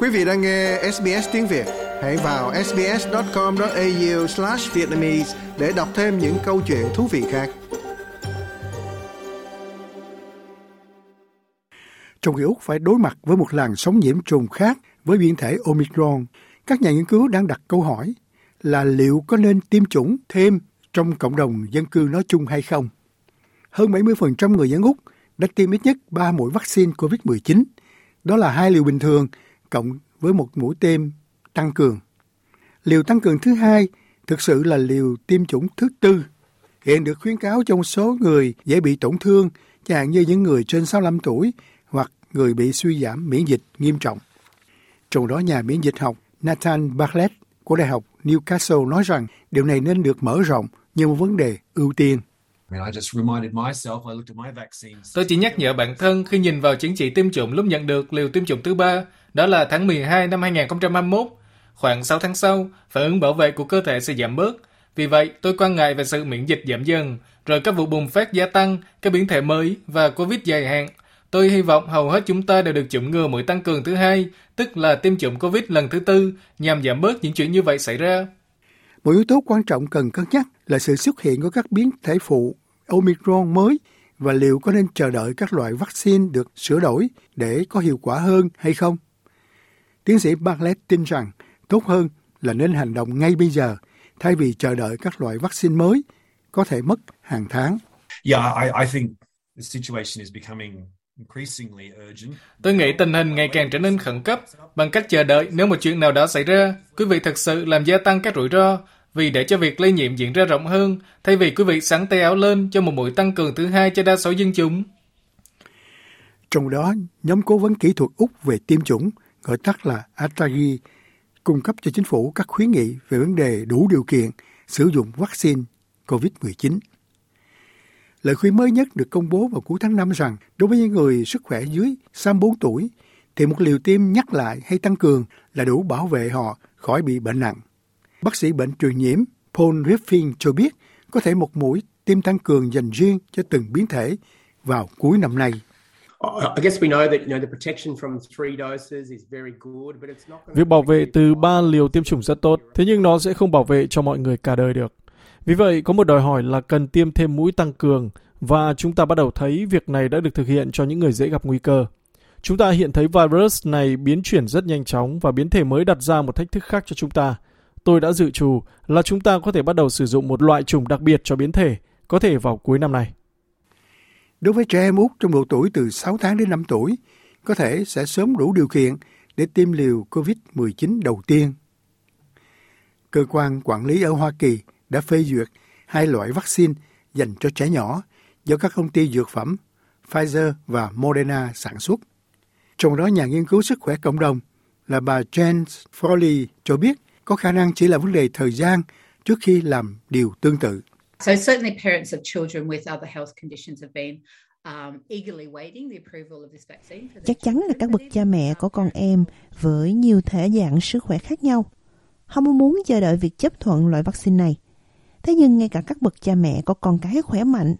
Quý vị đang nghe SBS tiếng Việt, hãy vào sbs.com.au/vietnamese để đọc thêm những câu chuyện thú vị khác. Trong khi Úc phải đối mặt với một làn sóng nhiễm trùng khác với biến thể Omicron, các nhà nghiên cứu đang đặt câu hỏi là liệu có nên tiêm chủng thêm trong cộng đồng dân cư nói chung hay không. Hơn 70% người dân Úc đã tiêm ít nhất 3 mũi vaccine COVID-19. Đó là hai liều bình thường cộng với một mũi tiêm tăng cường. Liều tăng cường thứ hai thực sự là liều tiêm chủng thứ tư. Hiện được khuyến cáo trong số người dễ bị tổn thương, chẳng hạn như những người trên 65 tuổi hoặc người bị suy giảm miễn dịch nghiêm trọng. Trong đó nhà miễn dịch học Nathan Bartlett của Đại học Newcastle nói rằng điều này nên được mở rộng như một vấn đề ưu tiên. Tôi chỉ nhắc nhở bản thân khi nhìn vào chứng chỉ tiêm chủng lúc nhận được liều tiêm chủng thứ ba, đó là tháng 12 năm 2021. Khoảng 6 tháng sau, phản ứng bảo vệ của cơ thể sẽ giảm bớt. Vì vậy, tôi quan ngại về sự miễn dịch giảm dần, rồi các vụ bùng phát gia tăng, các biến thể mới và Covid dài hạn. Tôi hy vọng hầu hết chúng ta đều được chủng ngừa mũi tăng cường thứ hai, tức là tiêm chủng Covid lần thứ tư, nhằm giảm bớt những chuyện như vậy xảy ra. Một yếu tố quan trọng cần cân nhắc là sự xuất hiện của các biến thể phụ Omicron mới và liệu có nên chờ đợi các loại vaccine được sửa đổi để có hiệu quả hơn hay không. Tiến sĩ Bartlett tin rằng tốt hơn là nên hành động ngay bây giờ thay vì chờ đợi các loại vaccine mới có thể mất hàng tháng. Yeah, I, I think the situation is becoming Tôi nghĩ tình hình ngày càng trở nên khẩn cấp bằng cách chờ đợi nếu một chuyện nào đó xảy ra, quý vị thực sự làm gia tăng các rủi ro vì để cho việc lây nhiễm diễn ra rộng hơn, thay vì quý vị sắn tay áo lên cho một mũi tăng cường thứ hai cho đa số dân chúng. Trong đó, nhóm cố vấn kỹ thuật Úc về tiêm chủng, gọi tắt là ATAGI, cung cấp cho chính phủ các khuyến nghị về vấn đề đủ điều kiện sử dụng vaccine COVID-19. Lời khuyên mới nhất được công bố vào cuối tháng 5 rằng đối với những người sức khỏe dưới 64 tuổi thì một liều tiêm nhắc lại hay tăng cường là đủ bảo vệ họ khỏi bị bệnh nặng. Bác sĩ bệnh truyền nhiễm Paul Riffin cho biết có thể một mũi tiêm tăng cường dành riêng cho từng biến thể vào cuối năm nay. Việc bảo vệ từ ba liều tiêm chủng rất tốt, thế nhưng nó sẽ không bảo vệ cho mọi người cả đời được. Vì vậy, có một đòi hỏi là cần tiêm thêm mũi tăng cường và chúng ta bắt đầu thấy việc này đã được thực hiện cho những người dễ gặp nguy cơ. Chúng ta hiện thấy virus này biến chuyển rất nhanh chóng và biến thể mới đặt ra một thách thức khác cho chúng ta. Tôi đã dự trù là chúng ta có thể bắt đầu sử dụng một loại chủng đặc biệt cho biến thể, có thể vào cuối năm này. Đối với trẻ em Úc trong độ tuổi từ 6 tháng đến 5 tuổi, có thể sẽ sớm đủ điều kiện để tiêm liều COVID-19 đầu tiên. Cơ quan quản lý ở Hoa Kỳ đã phê duyệt hai loại vaccine dành cho trẻ nhỏ do các công ty dược phẩm Pfizer và Moderna sản xuất. Trong đó nhà nghiên cứu sức khỏe cộng đồng là bà Jane Foley cho biết có khả năng chỉ là vấn đề thời gian trước khi làm điều tương tự. So certainly parents of children with other health conditions have been um, Chắc chắn là các bậc cha mẹ có con em với nhiều thể dạng sức khỏe khác nhau. Họ mong muốn chờ đợi việc chấp thuận loại vaccine này. Thế nhưng ngay cả các bậc cha mẹ có con cái khỏe mạnh.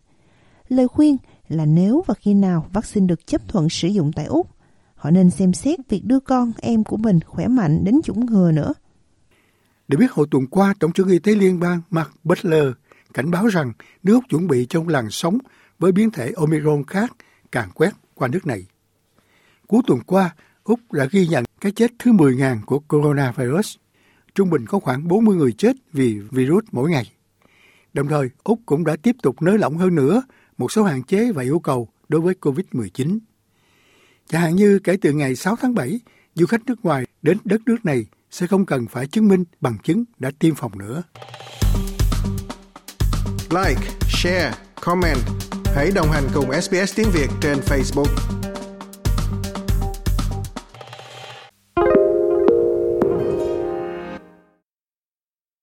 Lời khuyên là nếu và khi nào vaccine được chấp thuận sử dụng tại Úc, họ nên xem xét việc đưa con em của mình khỏe mạnh đến chủng ngừa nữa. Để biết hồi tuần qua, Tổng trưởng Y tế Liên bang Mark Butler cảnh báo rằng nước Úc chuẩn bị trong làn sóng với biến thể Omicron khác càng quét qua nước này. Cuối tuần qua, Úc đã ghi nhận cái chết thứ 10.000 của coronavirus. Trung bình có khoảng 40 người chết vì virus mỗi ngày. Đồng thời, Úc cũng đã tiếp tục nới lỏng hơn nữa một số hạn chế và yêu cầu đối với COVID-19. Chẳng hạn như kể từ ngày 6 tháng 7, du khách nước ngoài đến đất nước này sẽ không cần phải chứng minh bằng chứng đã tiêm phòng nữa. Like, share, comment. Hãy đồng hành cùng SBS tiếng Việt trên Facebook.